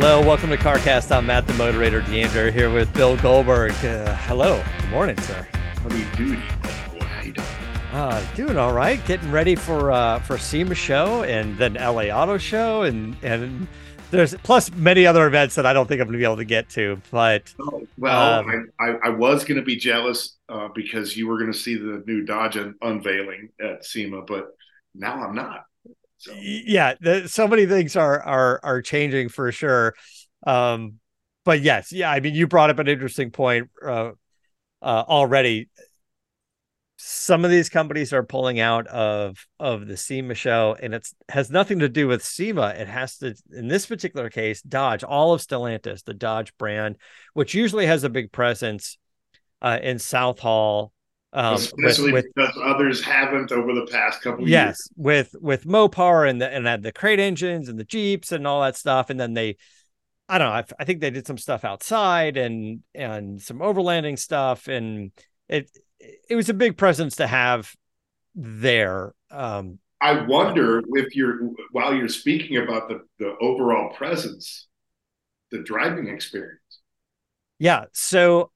Hello, welcome to CarCast. I'm Matt, the moderator, D'Andria, here with Bill Goldberg. Uh, hello, good morning, sir. How do you do? How you doing? Uh, doing all right. Getting ready for uh, for SEMA show and then LA Auto Show and and there's plus many other events that I don't think I'm going to be able to get to. But oh, well, um, I, I, I, was going to be jealous uh, because you were going to see the new Dodge un- unveiling at SEMA, but now I'm not. So. Yeah, the, so many things are are are changing for sure. Um, but yes, yeah, I mean, you brought up an interesting point uh, uh, already. Some of these companies are pulling out of of the SEMA show, and it has nothing to do with SEMA. It has to, in this particular case, Dodge, all of Stellantis, the Dodge brand, which usually has a big presence uh, in South Hall um, Especially with, with, because others haven't over the past couple yes, years. with with Mopar and the and had the crate engines and the Jeeps and all that stuff, and then they, I don't know, I, I think they did some stuff outside and and some overlanding stuff, and it it was a big presence to have there. Um, I wonder if you're while you're speaking about the the overall presence, the driving experience. Yeah, so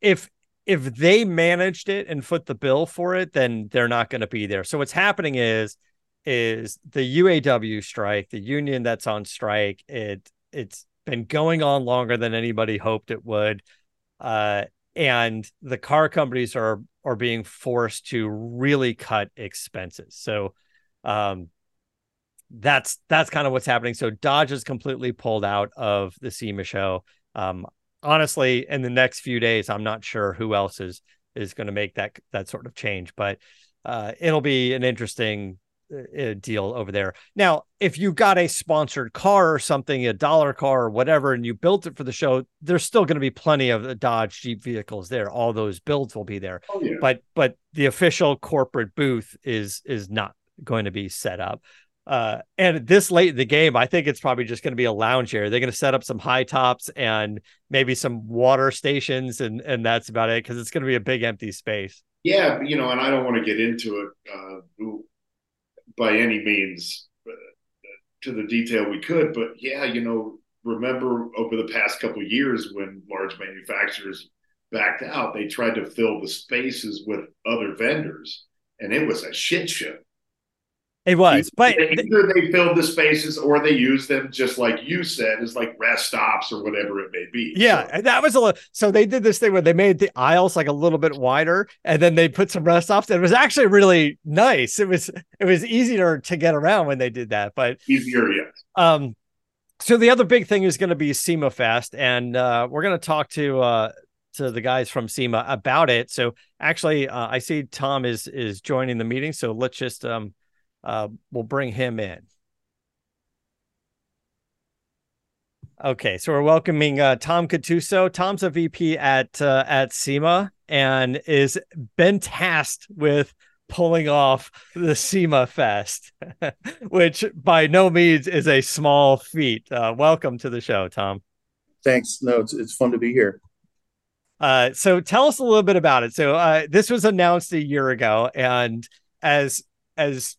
if if they managed it and foot the bill for it, then they're not going to be there. So what's happening is is the UAW strike, the union that's on strike. It it's been going on longer than anybody hoped it would, uh, and the car companies are are being forced to really cut expenses. So, um, that's that's kind of what's happening. So Dodge is completely pulled out of the SEMA show. Um, honestly, in the next few days, I'm not sure who else is is going to make that that sort of change, but uh, it'll be an interesting uh, uh, deal over there. Now, if you got a sponsored car or something, a dollar car or whatever, and you built it for the show, there's still going to be plenty of Dodge Jeep vehicles there. All those builds will be there. Oh, yeah. But but the official corporate booth is is not going to be set up. Uh, and this late in the game, I think it's probably just going to be a lounge area. They're going to set up some high tops and maybe some water stations, and and that's about it because it's going to be a big empty space. Yeah, you know, and I don't want to get into it uh, by any means uh, to the detail we could, but yeah, you know, remember over the past couple years when large manufacturers backed out, they tried to fill the spaces with other vendors, and it was a shit show. It was, but either they filled the spaces or they used them just like you said, as like rest stops or whatever it may be. Yeah, so. that was a little. So they did this thing where they made the aisles like a little bit wider, and then they put some rest stops. And it was actually really nice. It was it was easier to get around when they did that, but easier, yes. Um, so the other big thing is going to be SEMA Fest, and uh, we're going to talk to uh to the guys from SEMA about it. So actually, uh, I see Tom is is joining the meeting. So let's just um uh, we'll bring him in. Okay, so we're welcoming uh, Tom Gattuso. Tom's a VP at uh, at SEMA and is been tasked with pulling off the SEMA Fest, which by no means is a small feat. Uh, welcome to the show, Tom. Thanks. No, it's it's fun to be here. Uh, so tell us a little bit about it. So uh, this was announced a year ago, and as as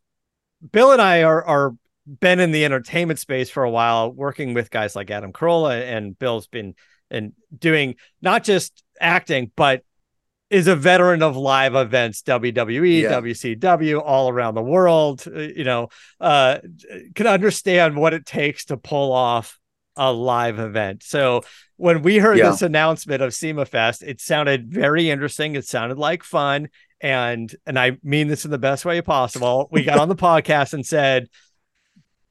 Bill and I are are been in the entertainment space for a while, working with guys like Adam Carolla and Bill's been and doing not just acting, but is a veteran of live events, WWE, yeah. WCW, all around the world. Uh, you know, uh, can understand what it takes to pull off a live event. So when we heard yeah. this announcement of SEMA Fest, it sounded very interesting. It sounded like fun. And and I mean this in the best way possible. We got on the podcast and said,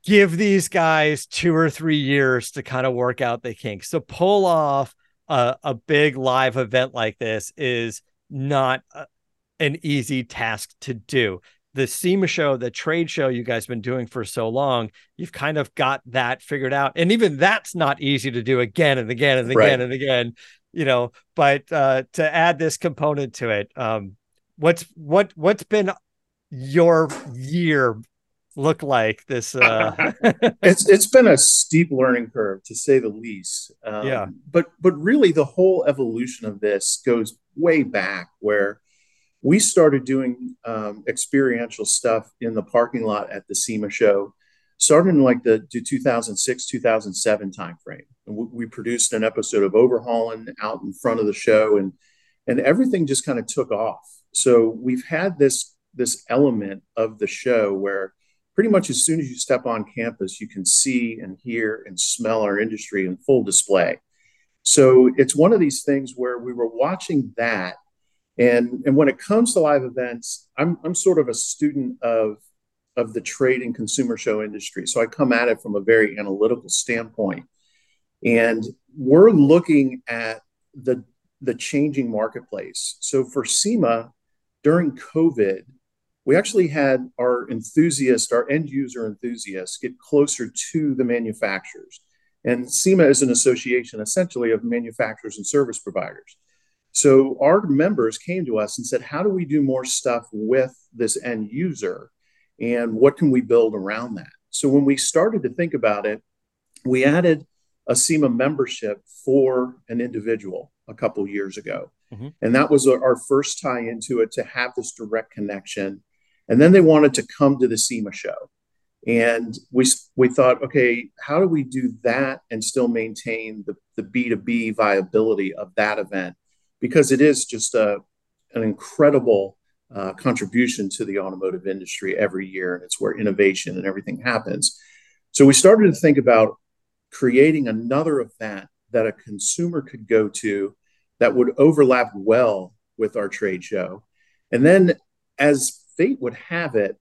give these guys two or three years to kind of work out the kinks. To pull off a, a big live event like this is not a, an easy task to do. The SEMA show, the trade show you guys been doing for so long, you've kind of got that figured out. And even that's not easy to do again and again and again right. and again, you know, but uh, to add this component to it, um, what's what what's been your year look like this uh it's it's been a steep learning curve to say the least. Um, yeah. but but really the whole evolution of this goes way back where we started doing um, experiential stuff in the parking lot at the SEMA show started in like the 2006 2007 timeframe. And we, we produced an episode of Overhaulin' out in front of the show and and everything just kind of took off so we've had this this element of the show where pretty much as soon as you step on campus, you can see and hear and smell our industry in full display. So it's one of these things where we were watching that. And, and when it comes to live events, I'm, I'm sort of a student of, of the trade and consumer show industry. So I come at it from a very analytical standpoint. And we're looking at the, the changing marketplace. So for SEMA, during COVID, we actually had our enthusiasts, our end user enthusiasts, get closer to the manufacturers. And SEMA is an association essentially of manufacturers and service providers. So our members came to us and said, How do we do more stuff with this end user? And what can we build around that? So when we started to think about it, we added a SEMA membership for an individual a couple years ago. Mm-hmm. And that was our first tie into it to have this direct connection and then they wanted to come to the SEMA show. And we, we thought, okay, how do we do that and still maintain the, the B2B viability of that event? Because it is just a, an incredible uh, contribution to the automotive industry every year. And it's where innovation and everything happens. So we started to think about creating another event that a consumer could go to that would overlap well with our trade show. And then as fate would have it,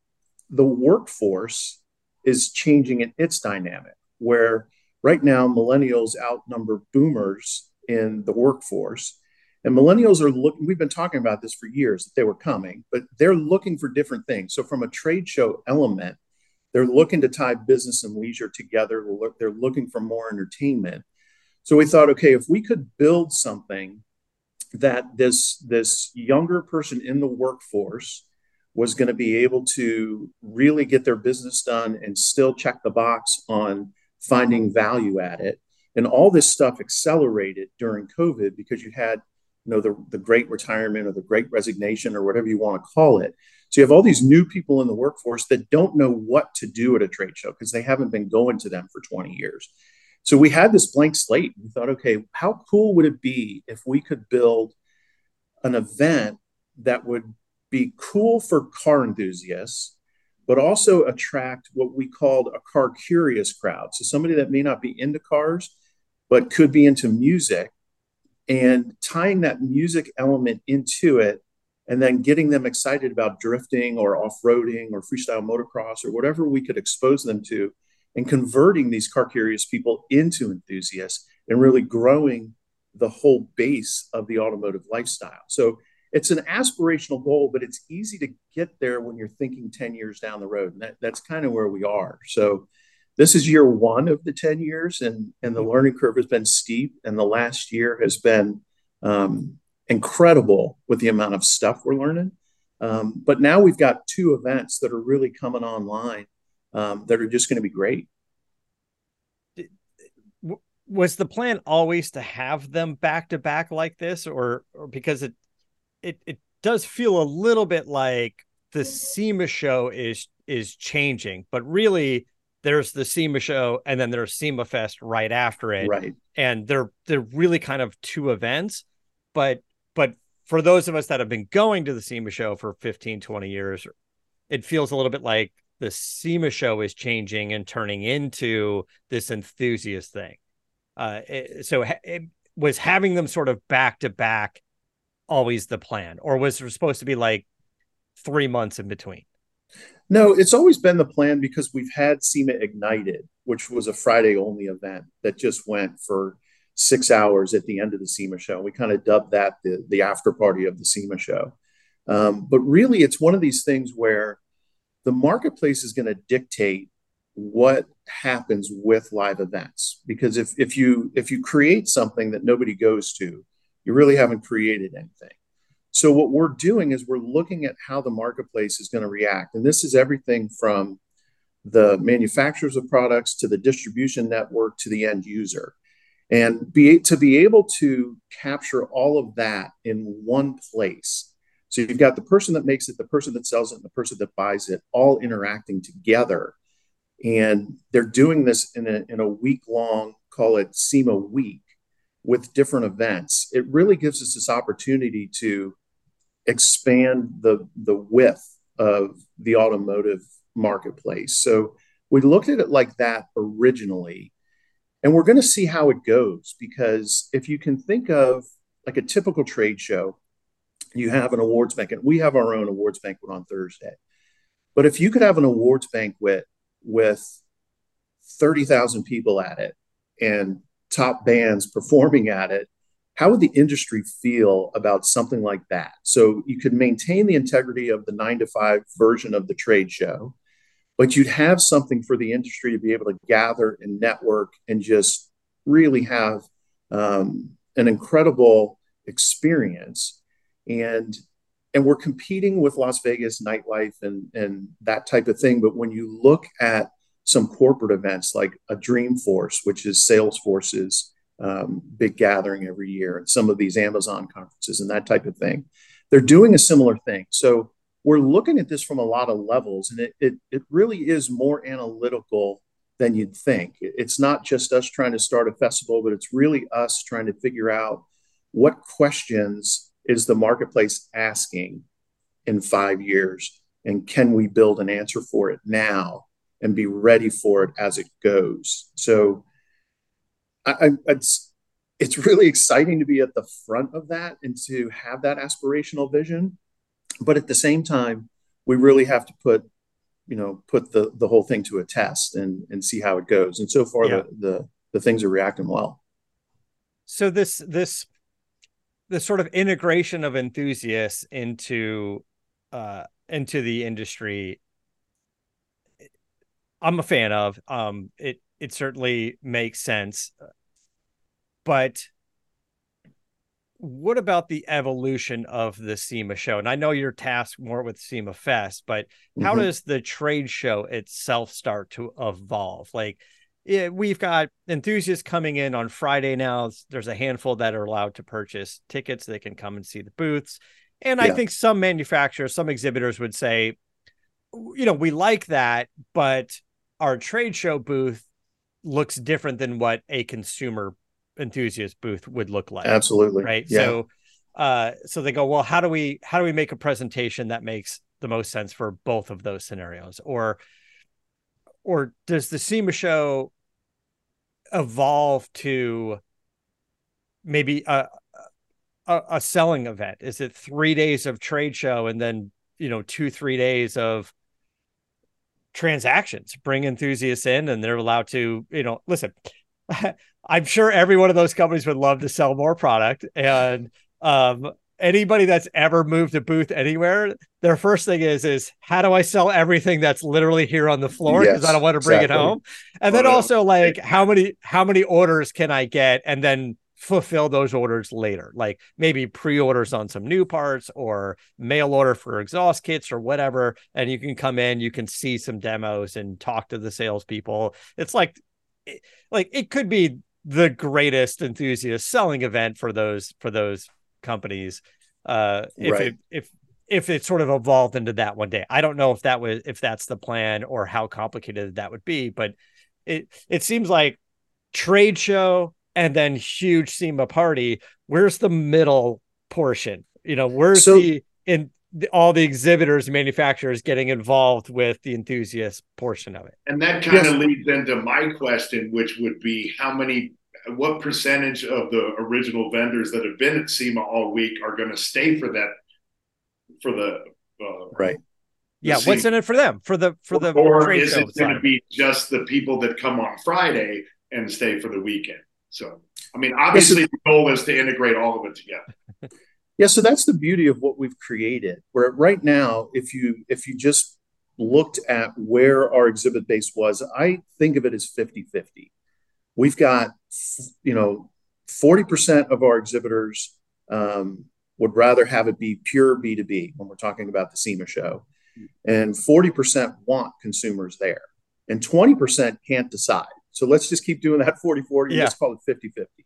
the workforce is changing in its dynamic, where right now millennials outnumber boomers in the workforce. And millennials are looking, we've been talking about this for years that they were coming, but they're looking for different things. So, from a trade show element, they're looking to tie business and leisure together. They're looking for more entertainment. So, we thought, okay, if we could build something that this, this younger person in the workforce was going to be able to really get their business done and still check the box on finding value at it. And all this stuff accelerated during COVID because you had, you know, the, the great retirement or the great resignation or whatever you want to call it. So you have all these new people in the workforce that don't know what to do at a trade show because they haven't been going to them for 20 years. So we had this blank slate. We thought, okay, how cool would it be if we could build an event that would be cool for car enthusiasts, but also attract what we called a car curious crowd. So somebody that may not be into cars, but could be into music and tying that music element into it and then getting them excited about drifting or off-roading or freestyle motocross or whatever we could expose them to and converting these car curious people into enthusiasts and really growing the whole base of the automotive lifestyle. So it's an aspirational goal, but it's easy to get there when you're thinking 10 years down the road. And that, that's kind of where we are. So this is year one of the 10 years, and, and the learning curve has been steep. And the last year has been um, incredible with the amount of stuff we're learning. Um, but now we've got two events that are really coming online um, that are just going to be great. Was the plan always to have them back to back like this, or, or because it it it does feel a little bit like the SEMA show is is changing, but really there's the SEMA show, and then there's SEMA Fest right after it. Right. And they're they're really kind of two events, but but for those of us that have been going to the SEMA show for 15, 20 years, it feels a little bit like the SEMA show is changing and turning into this enthusiast thing. Uh, it, so it was having them sort of back to back always the plan, or was there supposed to be like three months in between? No, it's always been the plan because we've had SEMA Ignited, which was a Friday only event that just went for six hours at the end of the SEMA show. We kind of dubbed that the, the after party of the SEMA show. Um, but really, it's one of these things where the marketplace is going to dictate what happens with live events. Because if, if you if you create something that nobody goes to you really haven't created anything. So what we're doing is we're looking at how the marketplace is going to react. And this is everything from the manufacturers of products to the distribution network to the end user. And be to be able to capture all of that in one place so you've got the person that makes it the person that sells it and the person that buys it all interacting together. And they're doing this in a, in a week long call it sema week with different events. It really gives us this opportunity to expand the the width of the automotive marketplace. So we looked at it like that originally and we're going to see how it goes because if you can think of like a typical trade show, you have an awards banquet. We have our own awards banquet on Thursday. But if you could have an awards banquet with 30,000 people at it and top bands performing at it, how would the industry feel about something like that? So you could maintain the integrity of the nine to five version of the trade show, but you'd have something for the industry to be able to gather and network and just really have um, an incredible experience and and we're competing with las vegas nightlife and and that type of thing. But when you look at some corporate events like a dreamforce which is salesforce's um, big gathering every year and some of these amazon conferences and that type of thing they're doing a similar thing. So we're looking at this from a lot of levels and it, it, it really is more analytical than you'd think. It's not just us trying to start a festival but it's really us trying to figure out what questions is the marketplace asking in five years and can we build an answer for it now and be ready for it as it goes? So I, I, it's it's really exciting to be at the front of that and to have that aspirational vision. But at the same time we really have to put you know put the the whole thing to a test and and see how it goes. And so far yeah. the, the the things are reacting well. So this this the sort of integration of enthusiasts into uh into the industry i'm a fan of um it it certainly makes sense but what about the evolution of the SEMA show? And I know you're tasked more with SEMA Fest, but how mm-hmm. does the trade show itself start to evolve? Like, yeah, we've got enthusiasts coming in on Friday now. There's a handful that are allowed to purchase tickets. They can come and see the booths. And yeah. I think some manufacturers, some exhibitors would say, you know, we like that, but our trade show booth looks different than what a consumer enthusiast booth would look like. Absolutely. Right. Yeah. So uh so they go, well, how do we how do we make a presentation that makes the most sense for both of those scenarios? Or or does the SEMA show evolve to maybe a, a, a selling event? Is it three days of trade show and then you know two three days of transactions? Bring enthusiasts in and they're allowed to you know listen. I'm sure every one of those companies would love to sell more product. And um, anybody that's ever moved a booth anywhere, their first thing is is how do I sell everything that's literally here on the floor because yes, I don't want to bring exactly. it home. And then oh, also like how many how many orders can I get and then fulfill those orders later like maybe pre-orders on some new parts or mail order for exhaust kits or whatever and you can come in you can see some demos and talk to the salespeople it's like like it could be the greatest enthusiast selling event for those for those companies uh if right. it, if if it sort of evolved into that one day. I don't know if that was if that's the plan or how complicated that would be, but it it seems like trade show and then huge SEMA party. Where's the middle portion? You know, where's so, the in the, all the exhibitors manufacturers getting involved with the enthusiast portion of it? And that kind yes. of leads into my question, which would be how many what percentage of the original vendors that have been at SEMA all week are going to stay for that for the uh, right. yeah SEMA. what's in it for them? For the for the or is it going to be just the people that come on friday and stay for the weekend? So i mean obviously the goal is to integrate all of it together. Yeah so that's the beauty of what we've created where right now if you if you just looked at where our exhibit base was i think of it as 50 50 we've got you know 40% of our exhibitors um, would rather have it be pure b2b when we're talking about the sema show. And 40% want consumers there. And 20% can't decide. So let's just keep doing that 40 40 yeah. let's call it 50 50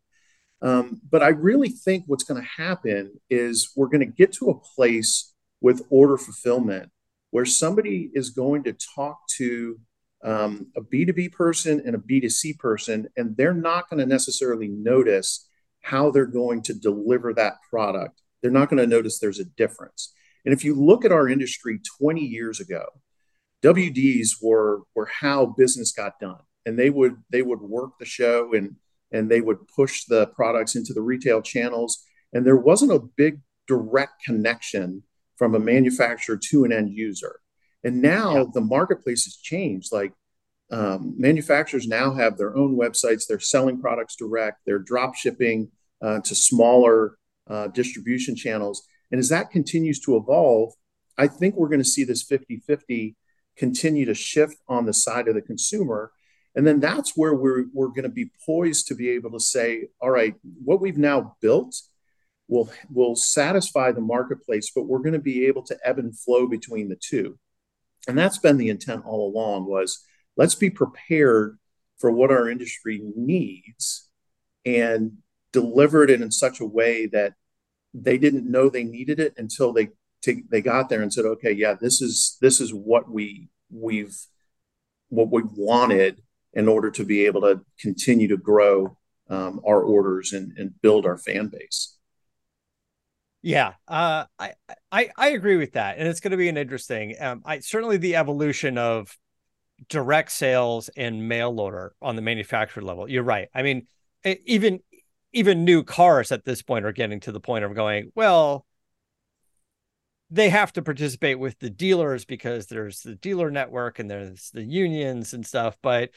um, but i really think what's going to happen is we're going to get to a place with order fulfillment where somebody is going to talk to um, a B2B person and a B2C person, and they're not going to necessarily notice how they're going to deliver that product. They're not going to notice there's a difference. And if you look at our industry 20 years ago, WDs were were how business got done, and they would they would work the show and and they would push the products into the retail channels, and there wasn't a big direct connection from a manufacturer to an end user. And now yeah. the marketplace has changed. Like um, manufacturers now have their own websites. They're selling products direct. They're drop shipping uh, to smaller uh, distribution channels. And as that continues to evolve, I think we're going to see this 50 50 continue to shift on the side of the consumer. And then that's where we're, we're going to be poised to be able to say, all right, what we've now built will, will satisfy the marketplace, but we're going to be able to ebb and flow between the two and that's been the intent all along was let's be prepared for what our industry needs and deliver it in such a way that they didn't know they needed it until they take, they got there and said okay yeah this is this is what we we've what we wanted in order to be able to continue to grow um, our orders and, and build our fan base yeah, uh, I, I I agree with that, and it's going to be an interesting. Um, I certainly the evolution of direct sales and mail order on the manufacturer level. You're right. I mean, even even new cars at this point are getting to the point of going well. They have to participate with the dealers because there's the dealer network and there's the unions and stuff. But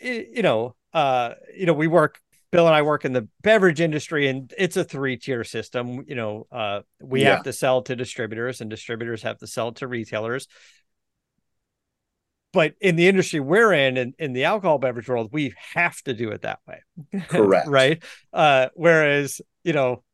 you know, uh, you know, we work Bill and I work in the beverage industry and it's a three tier system. You know, uh, we yeah. have to sell to distributors and distributors have to sell to retailers. But in the industry we're in, in, in the alcohol beverage world, we have to do it that way. Correct. right. Uh, whereas, you know,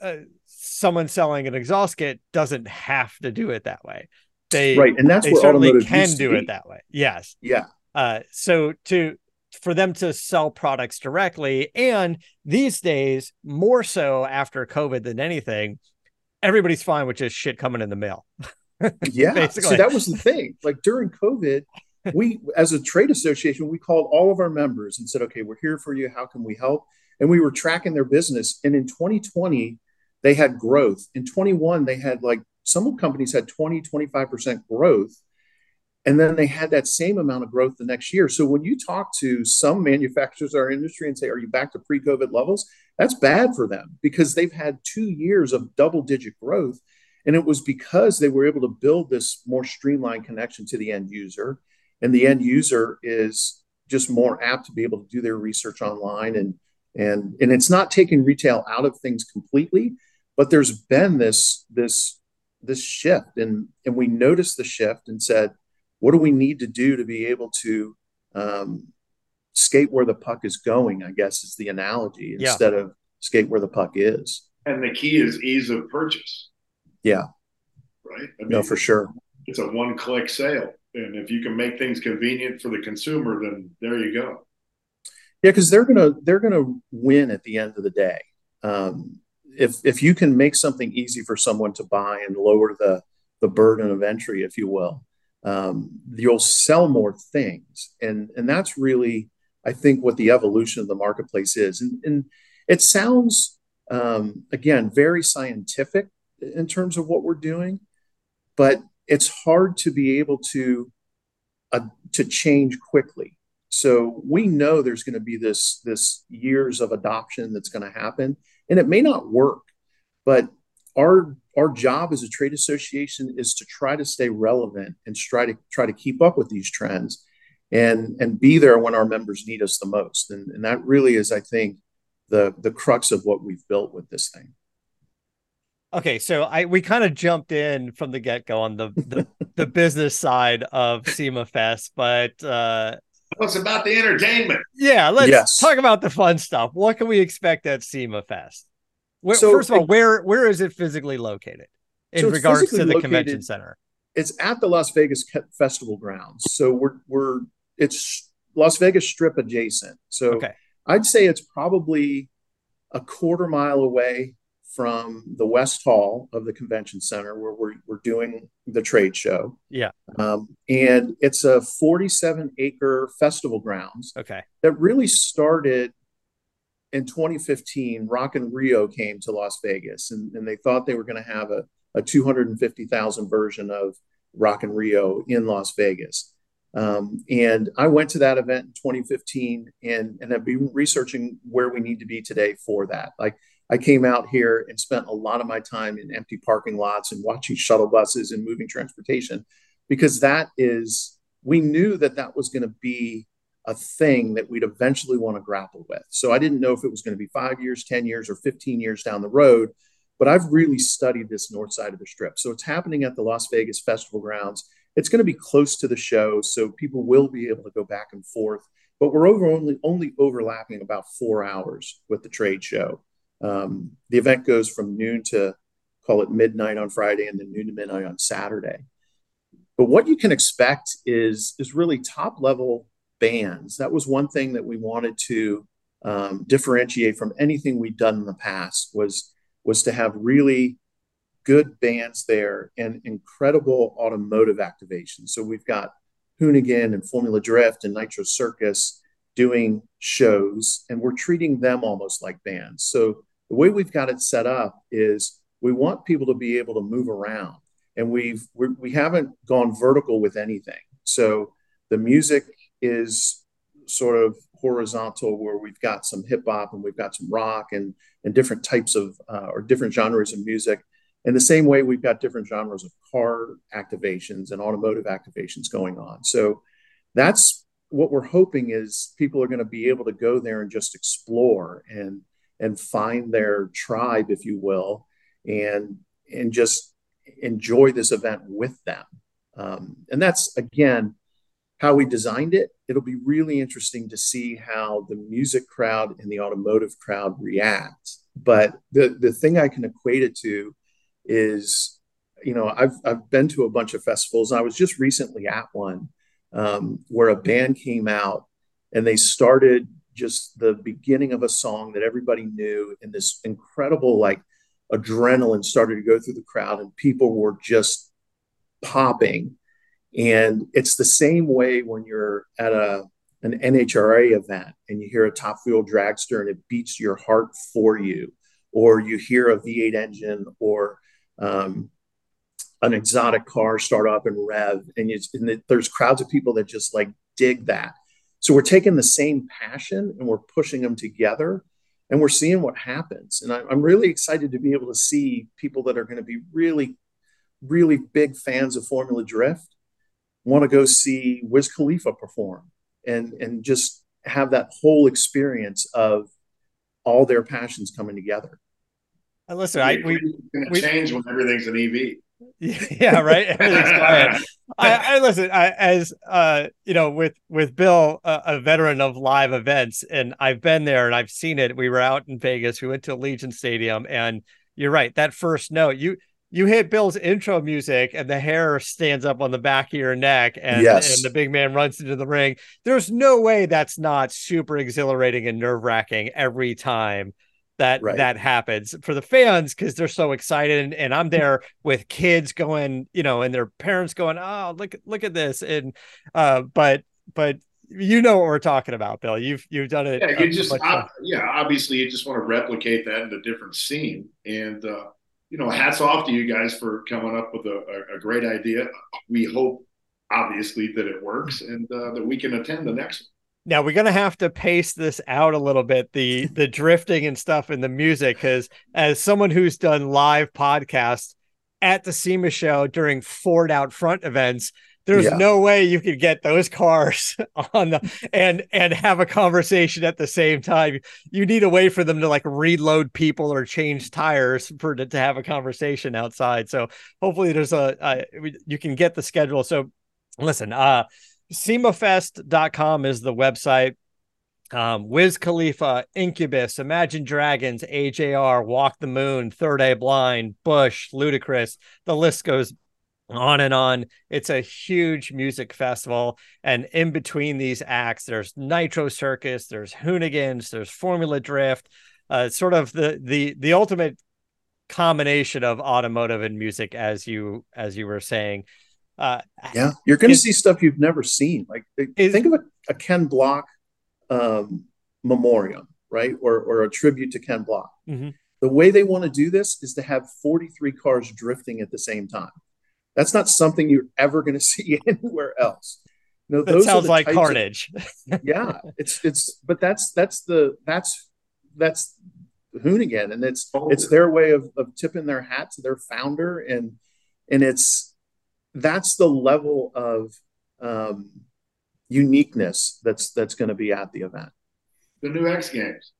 uh, someone selling an exhaust kit doesn't have to do it that way. They right, and that's they certainly can do it that way. Yes. Yeah. Uh, so to for them to sell products directly. And these days, more so after COVID than anything, everybody's fine with just shit coming in the mail. yeah. Basically. So that was the thing. Like during COVID, we, as a trade association, we called all of our members and said, okay, we're here for you. How can we help? And we were tracking their business. And in 2020, they had growth. In 21, they had like some companies had 20, 25% growth and then they had that same amount of growth the next year. So when you talk to some manufacturers in our industry and say, Are you back to pre COVID levels? That's bad for them because they've had two years of double digit growth. And it was because they were able to build this more streamlined connection to the end user. And the end user is just more apt to be able to do their research online. And, and, and it's not taking retail out of things completely, but there's been this, this, this shift. And, and we noticed the shift and said, what do we need to do to be able to um, skate where the puck is going? I guess is the analogy yeah. instead of skate where the puck is. And the key is ease of purchase. Yeah. Right. I mean, no, for sure. It's a one-click sale, and if you can make things convenient for the consumer, then there you go. Yeah, because they're gonna they're gonna win at the end of the day. Um, if if you can make something easy for someone to buy and lower the the burden of entry, if you will, um, you'll sell more things, and and that's really I think what the evolution of the marketplace is, and, and it sounds um, again very scientific in terms of what we're doing, but it's hard to be able to uh, to change quickly. So we know there's going to be this this years of adoption that's going to happen, and it may not work, but our our job as a trade association is to try to stay relevant and try to try to keep up with these trends and and be there when our members need us the most and, and that really is i think the the crux of what we've built with this thing okay so i we kind of jumped in from the get-go on the the, the business side of sema fest but uh What's about the entertainment? Yeah, let's yes. talk about the fun stuff. What can we expect at SEMA Fest? Where, so first of all, where where is it physically located in so regards to the located, convention center? It's at the Las Vegas Festival grounds. So we're we're it's Las Vegas Strip adjacent. So okay. I'd say it's probably a quarter mile away from the West Hall of the convention center where we're, we're doing the trade show. Yeah. Um, and it's a 47 acre festival grounds. Okay. That really started in 2015. Rock in Rio came to Las Vegas and, and they thought they were going to have a, a 250,000 version of Rock in Rio in Las Vegas. Um, and I went to that event in 2015 and, and have been researching where we need to be today for that. Like I came out here and spent a lot of my time in empty parking lots and watching shuttle buses and moving transportation because that is, we knew that that was going to be a thing that we'd eventually want to grapple with. So I didn't know if it was going to be five years, 10 years, or 15 years down the road, but I've really studied this north side of the strip. So it's happening at the Las Vegas Festival Grounds it's going to be close to the show, so people will be able to go back and forth. But we're over only only overlapping about four hours with the trade show. Um, the event goes from noon to call it midnight on Friday, and then noon to midnight on Saturday. But what you can expect is is really top level bands. That was one thing that we wanted to um, differentiate from anything we'd done in the past was was to have really good bands there and incredible automotive activation. So we've got Hoonigan and Formula Drift and Nitro Circus doing shows, and we're treating them almost like bands. So the way we've got it set up is we want people to be able to move around, and we've we're, we have not gone vertical with anything. So the music is sort of horizontal, where we've got some hip hop and we've got some rock and and different types of uh, or different genres of music in the same way, we've got different genres of car activations and automotive activations going on. So that's what we're hoping is people are going to be able to go there and just explore and and find their tribe, if you will, and and just enjoy this event with them. Um, and that's again how we designed it. It'll be really interesting to see how the music crowd and the automotive crowd react. But the the thing I can equate it to is you know I've I've been to a bunch of festivals. I was just recently at one um, where a band came out and they started just the beginning of a song that everybody knew, and this incredible like adrenaline started to go through the crowd, and people were just popping. And it's the same way when you're at a an NHRA event and you hear a top fuel dragster and it beats your heart for you, or you hear a V8 engine or um, an exotic car start up and rev, and, you, and the, there's crowds of people that just like dig that. So we're taking the same passion and we're pushing them together, and we're seeing what happens. And I'm really excited to be able to see people that are going to be really, really big fans of Formula Drift want to go see Wiz Khalifa perform and and just have that whole experience of all their passions coming together. Listen, I we going to change when everything's an EV. Yeah, right. Everything's quiet. I, I, listen. I, as uh, you know, with with Bill, uh, a veteran of live events, and I've been there and I've seen it. We were out in Vegas. We went to Legion Stadium, and you're right. That first note, you you hit Bill's intro music, and the hair stands up on the back of your neck, and yes. and the big man runs into the ring. There's no way that's not super exhilarating and nerve wracking every time that Right. that happens for the fans because they're so excited and, and I'm there with kids going, you know, and their parents going, oh look look at this and uh but but you know what we're talking about, Bill. You've you've done it. Yeah, a you just bunch ob- yeah, obviously you just want to replicate that in a different scene. And uh, you know, hats off to you guys for coming up with a, a, a great idea. We hope obviously that it works and uh, that we can attend the next one. Now we're gonna have to pace this out a little bit, the the drifting and stuff and the music, because as someone who's done live podcasts at the SEMA show during Ford out front events, there's Yeah. no way you could get those cars on the and and have a conversation at the same time. You need a way for them to like reload people or change tires for to, to have a conversation outside. So hopefully there's a, you can get the schedule. So listen, uh SEMAFest.com is the website. Um, Wiz Khalifa, Incubus, Imagine Dragons, AJR, Walk the Moon, Third Eye Blind, Bush, Ludacris. The list goes on and on. It's a huge music festival. And in between these acts, there's Nitro Circus, there's Hoonigans, there's Formula Drift. Uh, sort of the the the ultimate combination of automotive and music, as you as you were saying. Uh, Yeah, you're going to see stuff you've never seen. Like Is- think of a, a Ken Block um, memoriam, right, or or a tribute to Ken Block. Mhm. The way they want to do this is to have 43 cars drifting at the same time. That's not something you're ever going to see anywhere else. You know, that those are sounds like types of- carnage. yeah, it's it's, but that's that's the that's that's Hoonigan, and it's it's their way of of tipping their hat to their founder, and and it's that's the level of um, uniqueness that's that's going to be at the event. The new X Games.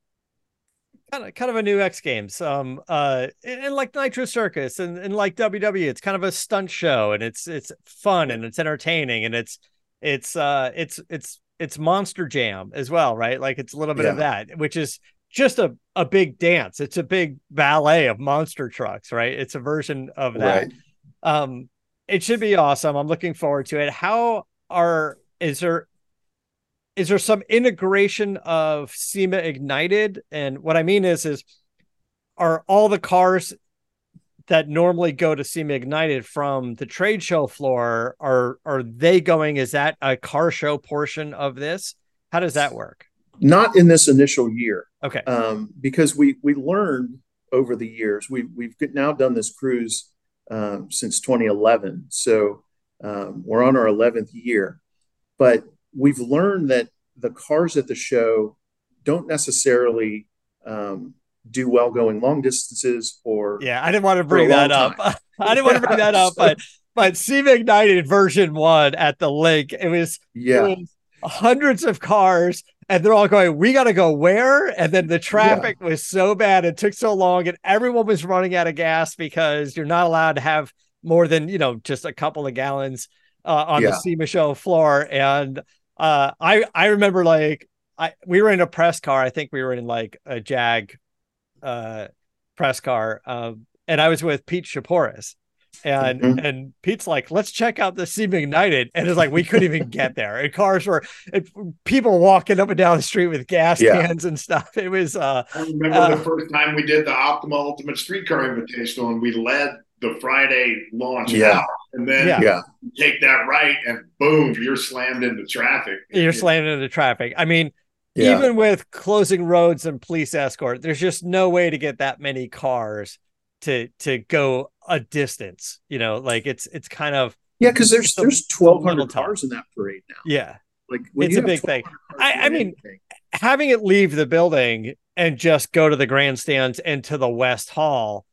Kind of kind of a new X Games. Um uh and, and like Nitro Circus and, and like WWE, it's kind of a stunt show and it's it's fun and it's entertaining and it's it's uh it's it's it's Monster Jam as well, right? Like it's a little bit of that, which is just a, a big dance. It's a big ballet of monster trucks, right? It's a version of that. Right. Um, it should be awesome. I'm looking forward to it. How are is there is there some integration of SEMA Ignited? And what I mean is is are all the cars that normally go to SEMA Ignited from the trade show floor are are they going? Is that a car show portion of this? How does that work? Not in this initial year, Okay. um, because we we learned over the years. We we've now done this cruise um, since 2011, so um, we're on our 11th year. But we've learned that the cars at the show don't necessarily um, do well going long distances or Yeah, I didn't want to bring that up. I didn't want to bring that up, but but SEMA Ignited version one at the LINQ, it was yeah. it was hundreds of cars and they're all going we got to go where? And then the traffic was so bad it took so long and everyone was running out of gas because you're not allowed to have more than you know just a couple of gallons uh, on the Yeah. SEMA show floor. And uh i i remember like i we were in a press car i think we were in like a jag uh press car um and i was with pete shaporis and Mhm. and Pete's like, let's check out the SEMA Ignited, and it's like we couldn't even get there. And cars were and people walking up and down the street with gas Yeah. cans and stuff. It was uh I remember Uh, the first time we did the Optima Ultimate Streetcar Invitational, and we led the Friday launch Yeah. out, and then Yeah. yeah take that right, and boom, you're slammed into traffic. you're slammed into traffic. I mean, yeah even with closing roads and police escort, there's just no way to get that many cars to to go a distance. You know, like it's it's kind of yeah because there's there's it's a little 1,200 cars in that parade now. yeah. Like when It's you a big thing. I- I mean, anything, having it leave the building and just go to the grandstands and to the West Hall,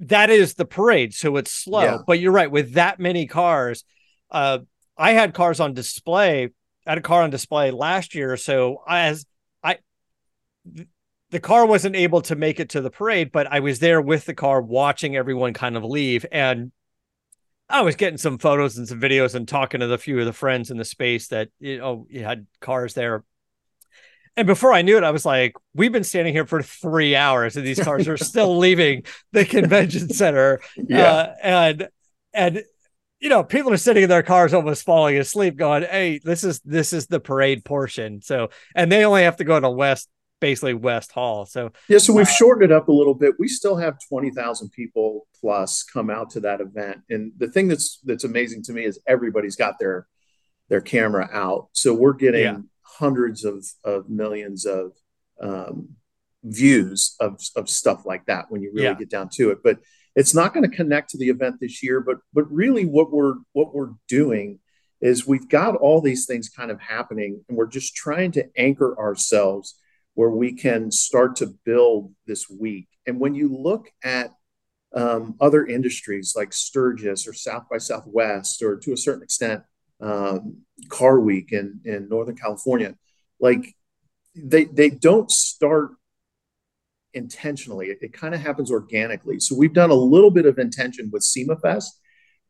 that is the parade. So it's slow. Yeah. But you're right. With that many cars, uh, I had cars on display. I had a car on display last year. So as I, the car wasn't able to make it to the parade, but I was there with the car watching everyone kind of leave. And I was getting some photos and some videos and talking to the few of the friends in the space that you know you had cars there. And before I knew it, I was like, we've been standing here for three hours and these cars are still leaving the convention center. yeah Uh, and and you know, people are sitting in their cars almost falling asleep, going, Hey, this is this is the parade portion. So and they only have to go to West basically West Hall. So yeah, so we've uh, shortened it up a little bit. We still have twenty thousand people plus come out to that event, and the thing that's that's amazing to me is everybody's got their their camera out, so we're getting yeah. Hundreds of of millions of um, views of of stuff like that when you really yeah. get down to it. But it's not going to connect to the event this year. But but really, what we're what we're doing is we've got all these things kind of happening, and we're just trying to anchor ourselves where we can start to build this week. And when you look at um, other industries like Sturgis or South by Southwest, or to a certain extent, um, Car Week in, in Northern California, like they they don't start intentionally. It, it kind of happens organically. So we've done a little bit of intention with SEMA Fest,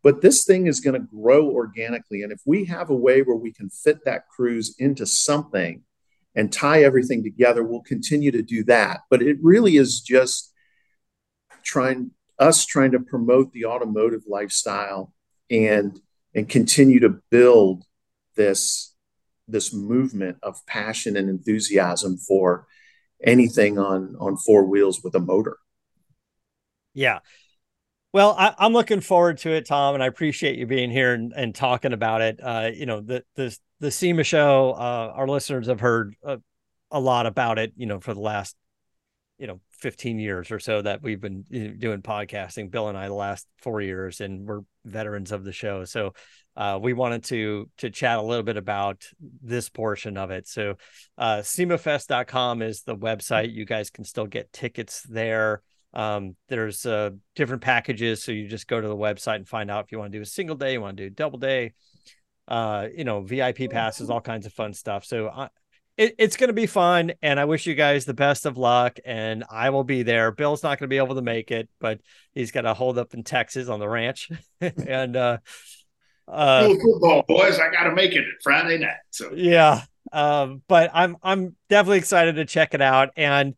but this thing is going to grow organically. And if we have a way where we can fit that cruise into something and tie everything together, we'll continue to do that. But it really is just trying us trying to promote the automotive lifestyle and and continue to build this this movement of passion and enthusiasm for anything on on four wheels with a motor. Yeah. Well, I, am looking forward to it, Tom, and I appreciate you being here and, and talking about it. Uh, you know, the the the SEMA show, uh, our listeners have heard a, a lot about it, you know, for the last, you know, 15 years or so that we've been doing podcasting. Bill and I, the last four years, and we're veterans of the show. So uh, we wanted to to chat a little bit about this portion of it. So uh, SEMAfest.com is the website. You guys can still get tickets there. Um, there's uh, different packages, so you just go to the website and find out if you want to do a single day, you want to do double day, uh, you know, VIP passes, all kinds of fun stuff. So I, it, it's going to be fun, and I wish you guys the best of luck. And I will be there. Bill's not going to be able to make it, but he's got to hold up in Texas on the ranch, and uh, uh, football boys, I got to make it Friday night. So yeah, um, but I'm I'm definitely excited to check it out, and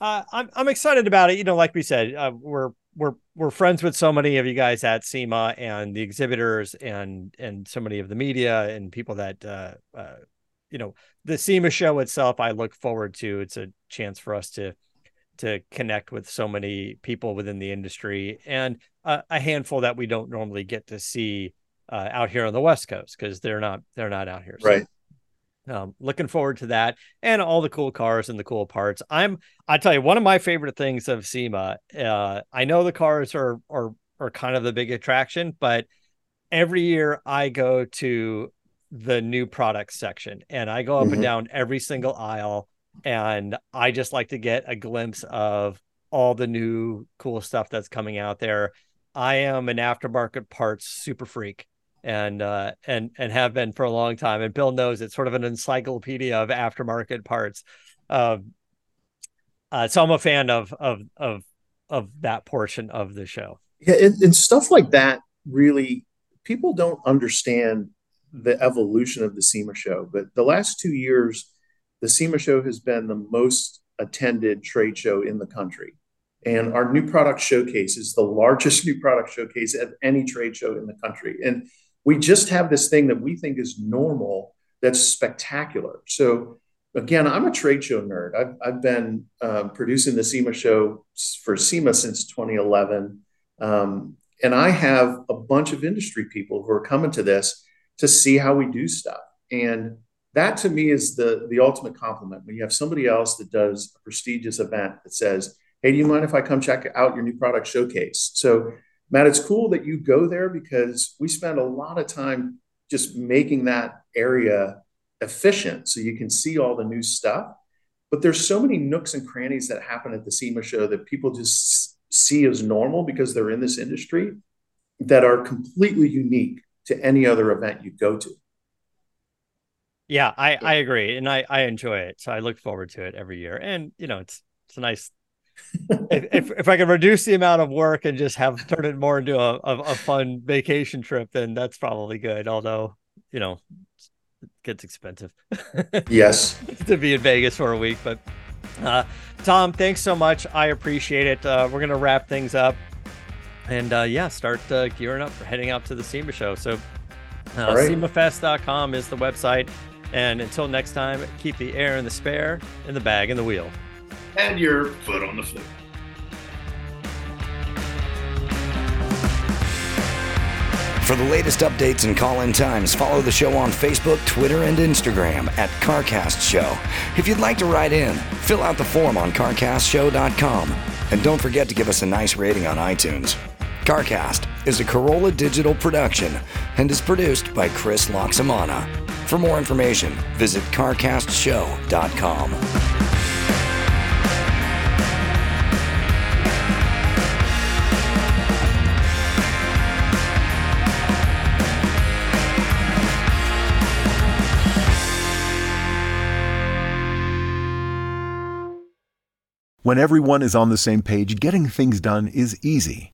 uh, I'm I'm excited about it. You know, like we said, uh, we're we're we're friends with so many of you guys at SEMA and the exhibitors and and so many of the media and people that uh, uh, you know the SEMA show itself. I look forward to. It's a chance for us to to connect with so many people within the industry and uh, a handful that we don't normally get to see uh, out here on the West Coast because they're not they're not out here. So, right. Um, looking forward to that and all the cool cars and the cool parts. I'm I tell you one of my favorite things of SEMA. Uh, I know the cars are are are kind of the big attraction, but every year I go to the new products section and I go up mm-hmm. and down every single aisle and I just like to get a glimpse of all the new cool stuff that's coming out there. I am an aftermarket parts super freak and uh, and and have been for a long time. And Bill knows it's sort of an encyclopedia of aftermarket parts. Um, uh, so I'm a fan of of of of that portion of the show. Yeah, and, and stuff like that really people don't understand the evolution of the SEMA show. But the last two years, the SEMA show has been the most attended trade show in the country. And our new product showcase is the largest new product showcase of any trade show in the country. And we just have this thing that we think is normal that's spectacular. So again, I'm a trade show nerd. I've, I've been um, producing the SEMA show for SEMA since 2011. Um, and I have a bunch of industry people who are coming to this to see how we do stuff. And that to me is the, the ultimate compliment when you have somebody else that does a prestigious event that says, Hey, do you mind if I come check out your new product showcase? So Matt, it's cool that you go there because we spend a lot of time just making that area efficient so you can see all the new stuff. But there's so many nooks and crannies that happen at the SEMA show that people just see as normal because they're in this industry that are completely unique to any other event you go to. Yeah, I, I agree. And I, I enjoy it. So I look forward to it every year. And, you know, it's, it's a nice if, if I can reduce the amount of work and just have turn it more into a, a, a, fun vacation trip, then that's probably good. Although, you know, it gets expensive. yes. to be in Vegas for a week. But uh, Tom, thanks so much. I appreciate it. Uh, we're going to wrap things up and uh, yeah, start uh, gearing up for heading out to the SEMA show. So uh, right. SEMAfest.com is the website. And until next time, keep the air in the spare and the bag in the wheel. And your foot on the floor. For the latest updates and call in times, follow the show on Facebook, Twitter, and Instagram at CarCast Show. If you'd like to write in, fill out the form on CarCastShow.com. And don't forget to give us a nice rating on iTunes. CarCast is a Carolla digital production and is produced by Chris Laxamana. For more information, visit CarCastShow.com. When everyone is on the same page, getting things done is easy.